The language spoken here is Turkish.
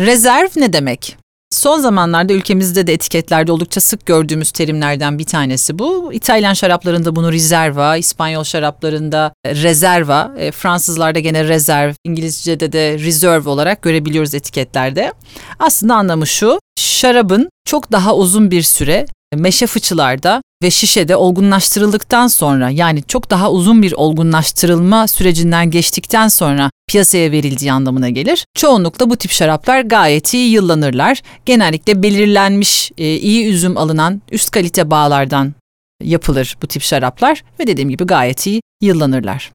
Rezerv ne demek? Son zamanlarda ülkemizde de etiketlerde oldukça sık gördüğümüz terimlerden bir tanesi bu. İtalyan şaraplarında bunu riserva, İspanyol şaraplarında rezerva, e, Fransızlarda gene rezerv, İngilizce'de de reserve olarak görebiliyoruz etiketlerde. Aslında anlamı şu, şarabın çok daha uzun bir süre meşe fıçılarda ve şişede olgunlaştırıldıktan sonra yani çok daha uzun bir olgunlaştırılma sürecinden geçtikten sonra piyasaya verildiği anlamına gelir. Çoğunlukla bu tip şaraplar gayet iyi yıllanırlar. Genellikle belirlenmiş e, iyi üzüm alınan üst kalite bağlardan yapılır bu tip şaraplar ve dediğim gibi gayet iyi yıllanırlar.